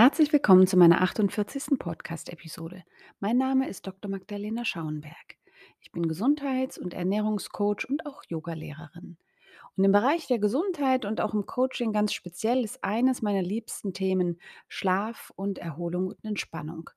Herzlich willkommen zu meiner 48. Podcast-Episode. Mein Name ist Dr. Magdalena Schauenberg. Ich bin Gesundheits- und Ernährungscoach und auch Yogalehrerin. Und im Bereich der Gesundheit und auch im Coaching ganz speziell ist eines meiner liebsten Themen Schlaf und Erholung und Entspannung.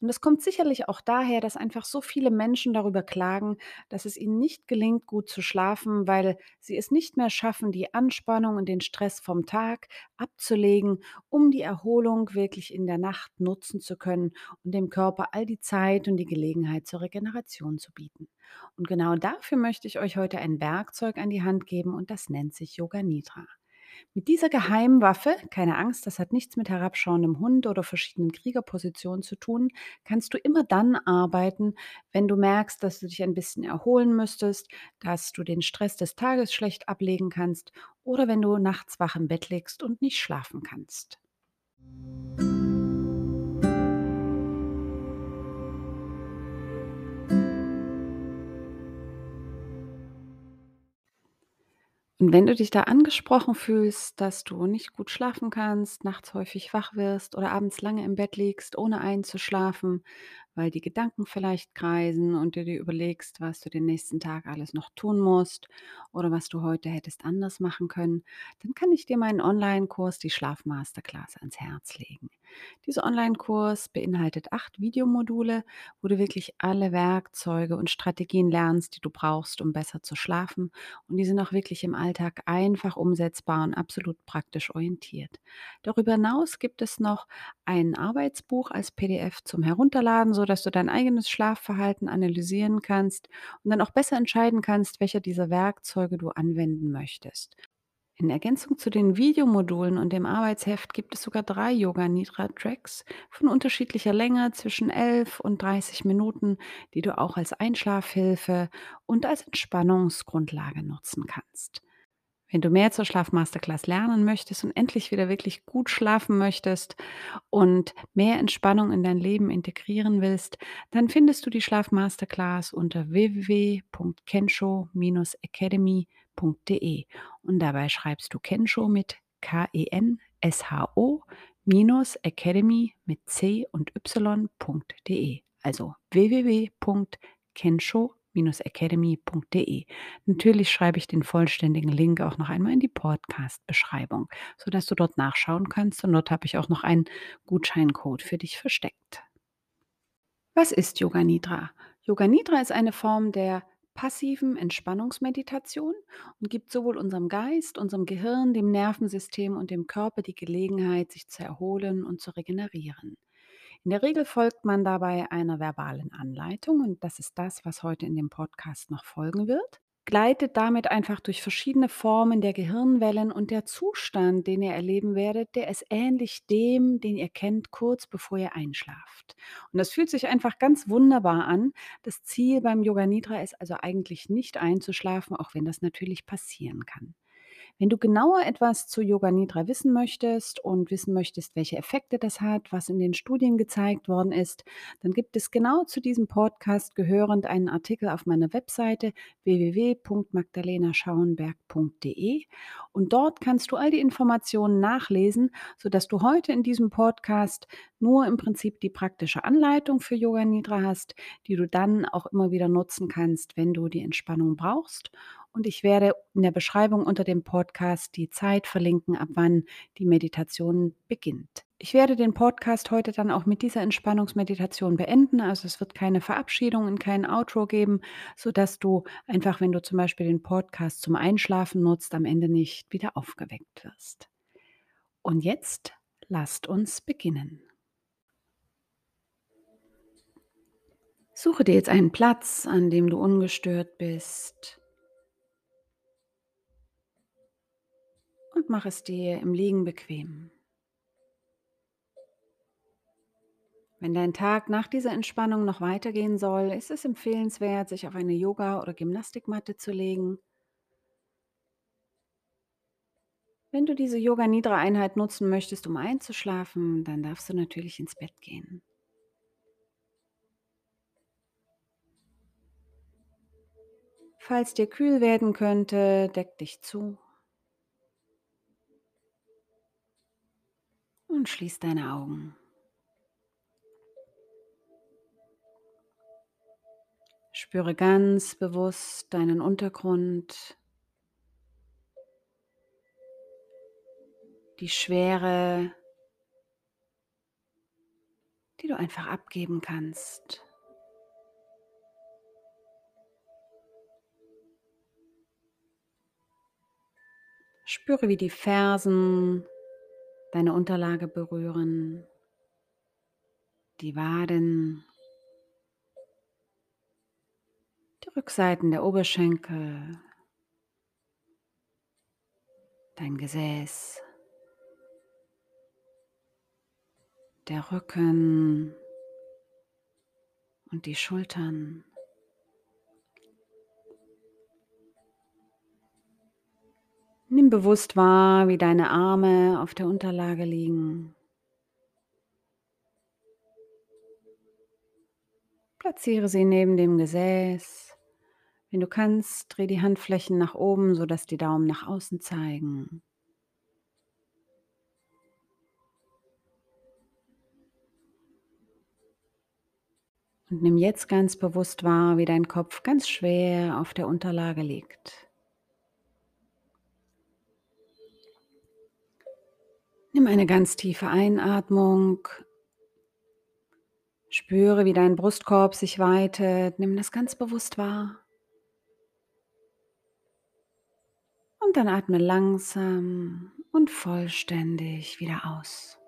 Und das kommt sicherlich auch daher, dass einfach so viele Menschen darüber klagen, dass es ihnen nicht gelingt, gut zu schlafen, weil sie es nicht mehr schaffen, die Anspannung und den Stress vom Tag abzulegen, um die Erholung wirklich in der Nacht nutzen zu können und dem Körper all die Zeit und die Gelegenheit zur Regeneration zu bieten. Und genau dafür möchte ich euch heute ein Werkzeug an die Hand geben und das nennt sich Yoga Nidra. Mit dieser Geheimwaffe, keine Angst, das hat nichts mit herabschauendem Hund oder verschiedenen Kriegerpositionen zu tun, kannst du immer dann arbeiten, wenn du merkst, dass du dich ein bisschen erholen müsstest, dass du den Stress des Tages schlecht ablegen kannst oder wenn du nachts wach im Bett liegst und nicht schlafen kannst. Und wenn du dich da angesprochen fühlst, dass du nicht gut schlafen kannst, nachts häufig wach wirst oder abends lange im Bett liegst, ohne einzuschlafen, weil die Gedanken vielleicht kreisen und du dir überlegst, was du den nächsten Tag alles noch tun musst oder was du heute hättest anders machen können, dann kann ich dir meinen Online-Kurs, die Schlafmasterclass, ans Herz legen. Dieser Online-Kurs beinhaltet acht Videomodule, wo du wirklich alle Werkzeuge und Strategien lernst, die du brauchst, um besser zu schlafen. Und die sind auch wirklich im Alltag einfach umsetzbar und absolut praktisch orientiert. Darüber hinaus gibt es noch ein Arbeitsbuch als PDF zum Herunterladen, sodass du dein eigenes Schlafverhalten analysieren kannst und dann auch besser entscheiden kannst, welcher dieser Werkzeuge du anwenden möchtest. In Ergänzung zu den Videomodulen und dem Arbeitsheft gibt es sogar drei Yoga Nidra Tracks von unterschiedlicher Länge zwischen 11 und 30 Minuten, die du auch als Einschlafhilfe und als Entspannungsgrundlage nutzen kannst. Wenn du mehr zur Schlafmasterclass lernen möchtest und endlich wieder wirklich gut schlafen möchtest und mehr Entspannung in dein Leben integrieren willst, dann findest du die Schlafmasterclass unter www.kensho-academy.de und dabei schreibst du Kensho mit K-E-N-S-H-O minus Academy mit C und Y.de. Also www.kensho academy.de. Natürlich schreibe ich den vollständigen Link auch noch einmal in die Podcast-Beschreibung, sodass du dort nachschauen kannst. Und dort habe ich auch noch einen Gutscheincode für dich versteckt. Was ist Yoga Nidra? Yoga Nidra ist eine Form der passiven Entspannungsmeditation und gibt sowohl unserem Geist, unserem Gehirn, dem Nervensystem und dem Körper die Gelegenheit, sich zu erholen und zu regenerieren. In der Regel folgt man dabei einer verbalen Anleitung und das ist das, was heute in dem Podcast noch folgen wird. Gleitet damit einfach durch verschiedene Formen der Gehirnwellen und der Zustand, den ihr erleben werdet, der ist ähnlich dem, den ihr kennt, kurz bevor ihr einschlaft. Und das fühlt sich einfach ganz wunderbar an. Das Ziel beim Yoga Nidra ist also eigentlich nicht einzuschlafen, auch wenn das natürlich passieren kann. Wenn du genauer etwas zu Yoga Nidra wissen möchtest und wissen möchtest, welche Effekte das hat, was in den Studien gezeigt worden ist, dann gibt es genau zu diesem Podcast gehörend einen Artikel auf meiner Webseite www.magdalenaschauenberg.de und dort kannst du all die Informationen nachlesen, sodass du heute in diesem Podcast nur im Prinzip die praktische Anleitung für Yoga Nidra hast, die du dann auch immer wieder nutzen kannst, wenn du die Entspannung brauchst und ich werde in der Beschreibung unter dem Podcast die Zeit verlinken, ab wann die Meditation beginnt. Ich werde den Podcast heute dann auch mit dieser Entspannungsmeditation beenden. Also es wird keine Verabschiedung und kein Outro geben, sodass du einfach, wenn du zum Beispiel den Podcast zum Einschlafen nutzt, am Ende nicht wieder aufgeweckt wirst. Und jetzt lasst uns beginnen. Suche dir jetzt einen Platz, an dem du ungestört bist. Und mach es dir im Liegen bequem. Wenn dein Tag nach dieser Entspannung noch weitergehen soll, ist es empfehlenswert, sich auf eine Yoga- oder Gymnastikmatte zu legen. Wenn du diese Yoga-Nidra-Einheit nutzen möchtest, um einzuschlafen, dann darfst du natürlich ins Bett gehen. Falls dir kühl werden könnte, deck dich zu. Und schließ deine Augen. Spüre ganz bewusst deinen Untergrund, die Schwere, die du einfach abgeben kannst. Spüre, wie die Fersen deine Unterlage berühren, die Waden, die Rückseiten der Oberschenkel, dein Gesäß, der Rücken und die Schultern. Nimm bewusst wahr, wie deine Arme auf der Unterlage liegen. Platziere sie neben dem Gesäß. Wenn du kannst, dreh die Handflächen nach oben, sodass die Daumen nach außen zeigen. Und nimm jetzt ganz bewusst wahr, wie dein Kopf ganz schwer auf der Unterlage liegt. Nimm eine ganz tiefe Einatmung. Spüre, wie dein Brustkorb sich weitet. Nimm das ganz bewusst wahr. Und dann atme langsam und vollständig wieder aus.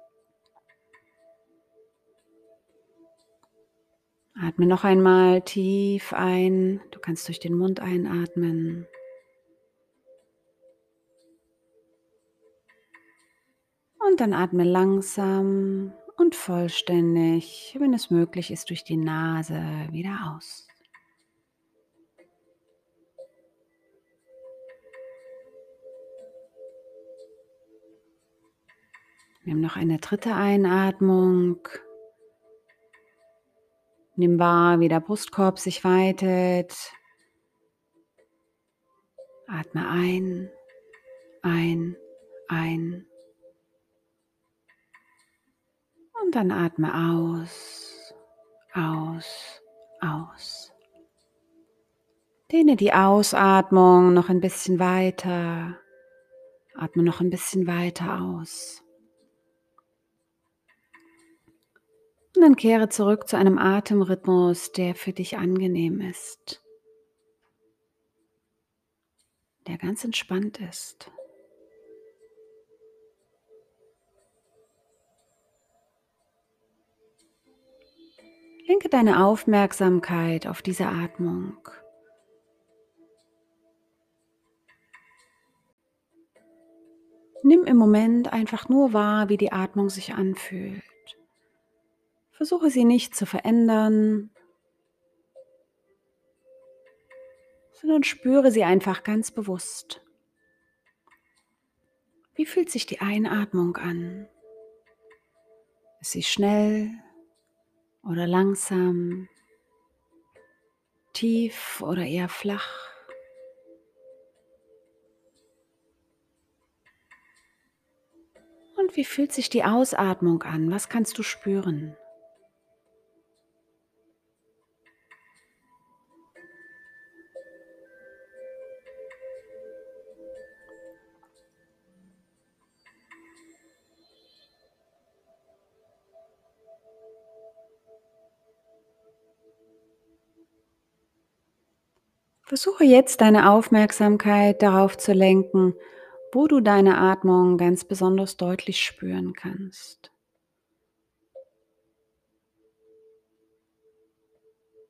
Atme noch einmal tief ein. Du kannst durch den Mund einatmen. Und dann atme langsam und vollständig, wenn es möglich ist, durch die Nase wieder aus. Nimm noch eine dritte Einatmung. Nimm wahr, wie der Brustkorb sich weitet. Atme ein, ein, ein. Und dann atme aus, aus, aus. Dehne die Ausatmung noch ein bisschen weiter. Atme noch ein bisschen weiter aus. Und dann kehre zurück zu einem Atemrhythmus, der für dich angenehm ist, der ganz entspannt ist. Lenke deine Aufmerksamkeit auf diese Atmung. Nimm im Moment einfach nur wahr, wie die Atmung sich anfühlt. Versuche sie nicht zu verändern, sondern spüre sie einfach ganz bewusst. Wie fühlt sich die Einatmung an? Ist sie schnell oder langsam, tief oder eher flach. Und wie fühlt sich die Ausatmung an? Was kannst du spüren? Versuche jetzt deine Aufmerksamkeit darauf zu lenken, wo du deine Atmung ganz besonders deutlich spüren kannst.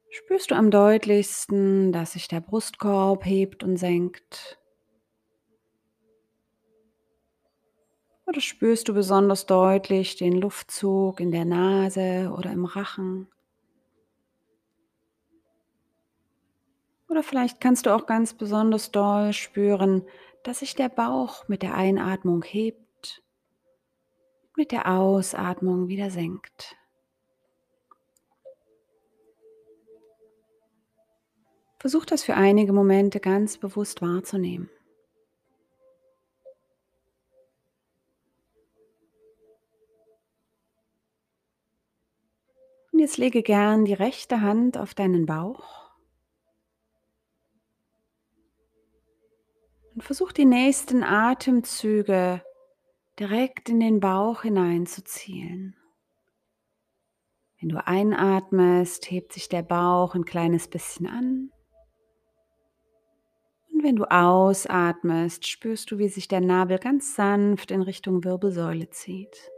Spürst du am deutlichsten, dass sich der Brustkorb hebt und senkt? Oder spürst du besonders deutlich den Luftzug in der Nase oder im Rachen? Oder vielleicht kannst du auch ganz besonders doll spüren, dass sich der Bauch mit der Einatmung hebt, mit der Ausatmung wieder senkt. Versuch das für einige Momente ganz bewusst wahrzunehmen. Und jetzt lege gern die rechte Hand auf deinen Bauch. Und versuch die nächsten Atemzüge direkt in den Bauch hineinzuzielen. Wenn du einatmest, hebt sich der Bauch ein kleines bisschen an. Und wenn du ausatmest, spürst du, wie sich der Nabel ganz sanft in Richtung Wirbelsäule zieht.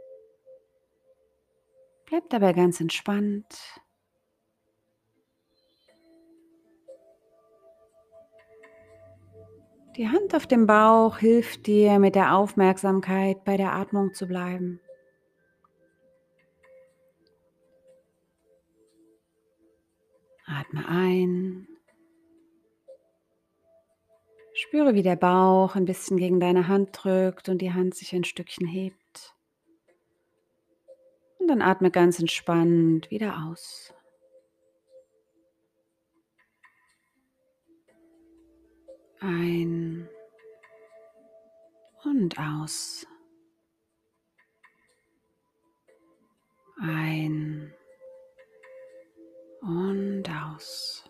Bleib dabei ganz entspannt. Die Hand auf dem Bauch hilft dir, mit der Aufmerksamkeit bei der Atmung zu bleiben. Atme ein. Spüre, wie der Bauch ein bisschen gegen deine Hand drückt und die Hand sich ein Stückchen hebt. Und dann atme ganz entspannt wieder aus. Ein und aus. Ein und aus.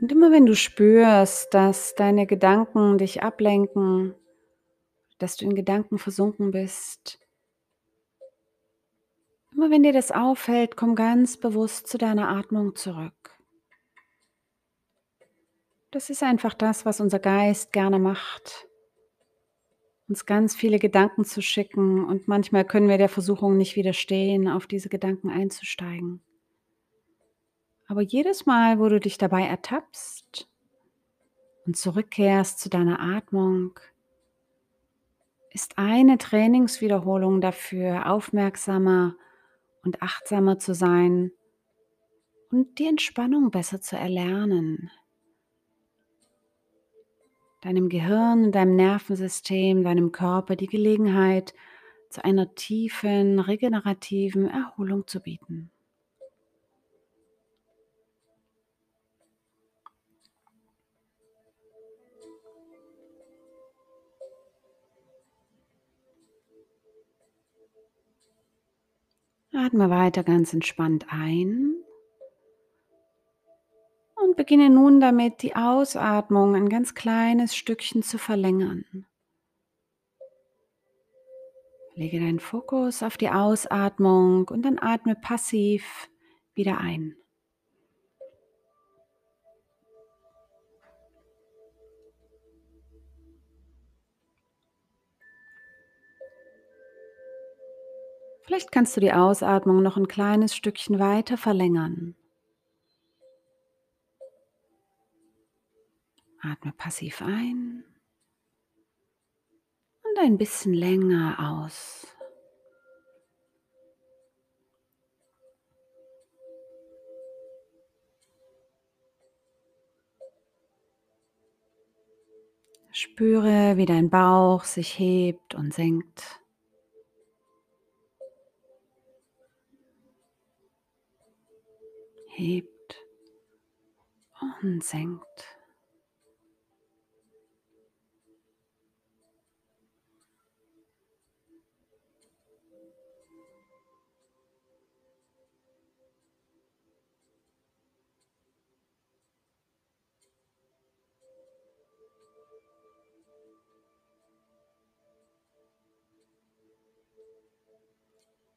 Und immer wenn du spürst, dass deine Gedanken dich ablenken, dass du in Gedanken versunken bist, immer wenn dir das auffällt, komm ganz bewusst zu deiner Atmung zurück. Das ist einfach das, was unser Geist gerne macht, uns ganz viele Gedanken zu schicken und manchmal können wir der Versuchung nicht widerstehen, auf diese Gedanken einzusteigen. Aber jedes Mal, wo du dich dabei ertappst und zurückkehrst zu deiner Atmung, ist eine Trainingswiederholung dafür, aufmerksamer und achtsamer zu sein und die Entspannung besser zu erlernen. Deinem Gehirn, deinem Nervensystem, deinem Körper die Gelegenheit zu einer tiefen, regenerativen Erholung zu bieten. Atme weiter ganz entspannt ein und beginne nun damit, die Ausatmung ein ganz kleines Stückchen zu verlängern. Lege deinen Fokus auf die Ausatmung und dann atme passiv wieder ein. Vielleicht kannst du die Ausatmung noch ein kleines Stückchen weiter verlängern. Atme passiv ein und ein bisschen länger aus. Spüre, wie dein Bauch sich hebt und senkt. Hebt und senkt.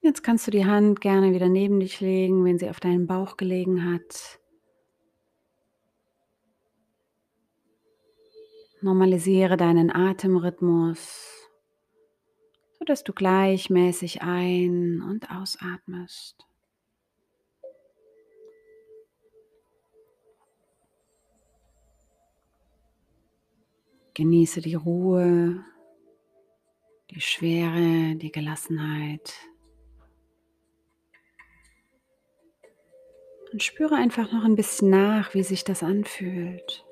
Jetzt kannst du die Hand gerne wieder neben dich legen, wenn sie auf deinem Bauch gelegen hat. Normalisiere deinen Atemrhythmus, sodass du gleichmäßig ein- und ausatmest. Genieße die Ruhe, die Schwere, die Gelassenheit. Und spüre einfach noch ein bisschen nach, wie sich das anfühlt.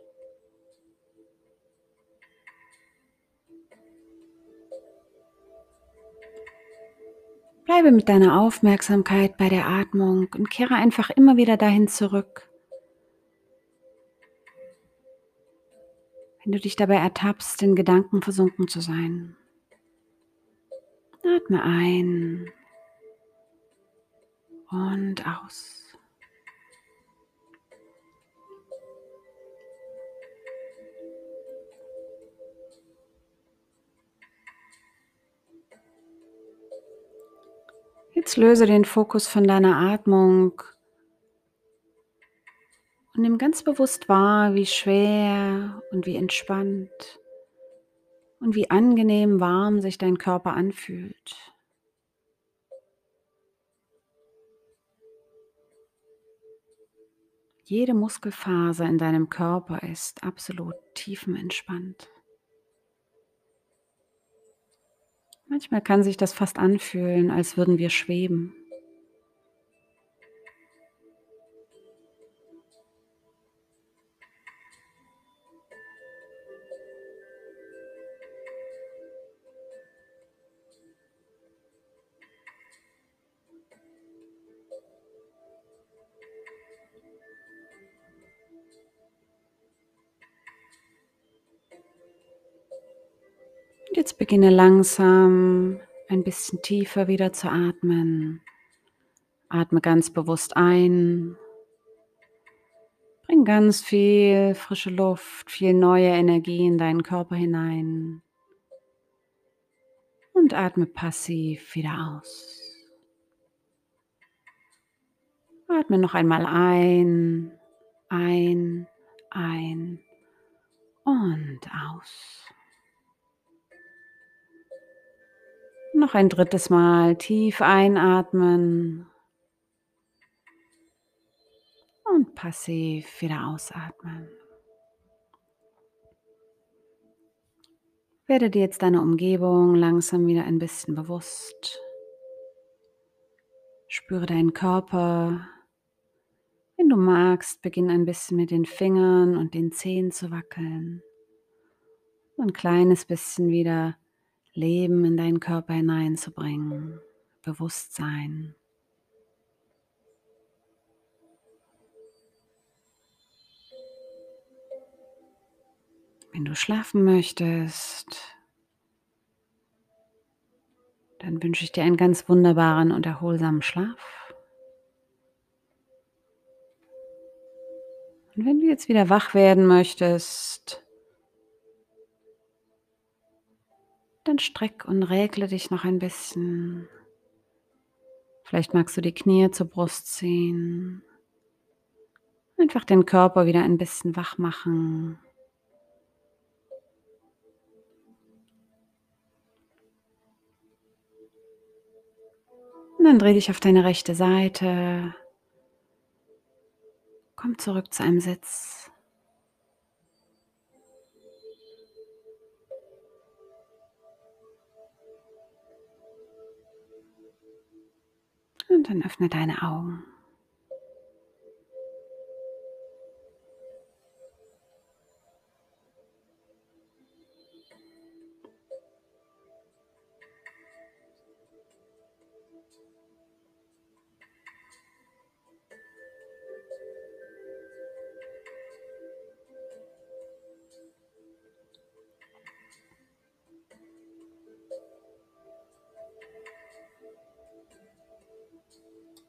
Bleibe mit deiner Aufmerksamkeit bei der Atmung und kehre einfach immer wieder dahin zurück, Wenn du dich dabei ertappst, in Gedanken versunken zu sein, atme ein und aus. Jetzt löse den Fokus von deiner Atmung und nimm ganz bewusst wahr, wie schwer und wie entspannt und wie angenehm warm sich dein Körper anfühlt. Jede Muskelfaser in deinem Körper ist absolut tiefenentspannt. Manchmal kann sich das fast anfühlen, als würden wir schweben. Jetzt beginne langsam ein bisschen tiefer wieder zu atmen. Atme ganz bewusst ein. Bring ganz viel frische Luft, viel neue Energie in deinen Körper hinein. Und atme passiv wieder aus. Atme noch einmal ein, ein, ein und aus. Noch ein drittes Mal tief einatmen und passiv wieder ausatmen. Werde dir jetzt deine Umgebung langsam wieder ein bisschen bewusst. Spüre deinen Körper. Wenn du magst, beginn ein bisschen mit den Fingern und den Zehen zu wackeln. Ein kleines bisschen wieder Leben in deinen Körper hineinzubringen, Bewusstsein. Wenn du schlafen möchtest, dann wünsche ich dir einen ganz wunderbaren und erholsamen Schlaf. Und wenn du jetzt wieder wach werden möchtest, Dann streck und regle dich noch ein bisschen. Vielleicht magst du die Knie zur Brust ziehen. Einfach den Körper wieder ein bisschen wach machen. Und dann dreh dich auf deine rechte Seite. Komm zurück zu einem Sitz. Und dann öffne deine Augen.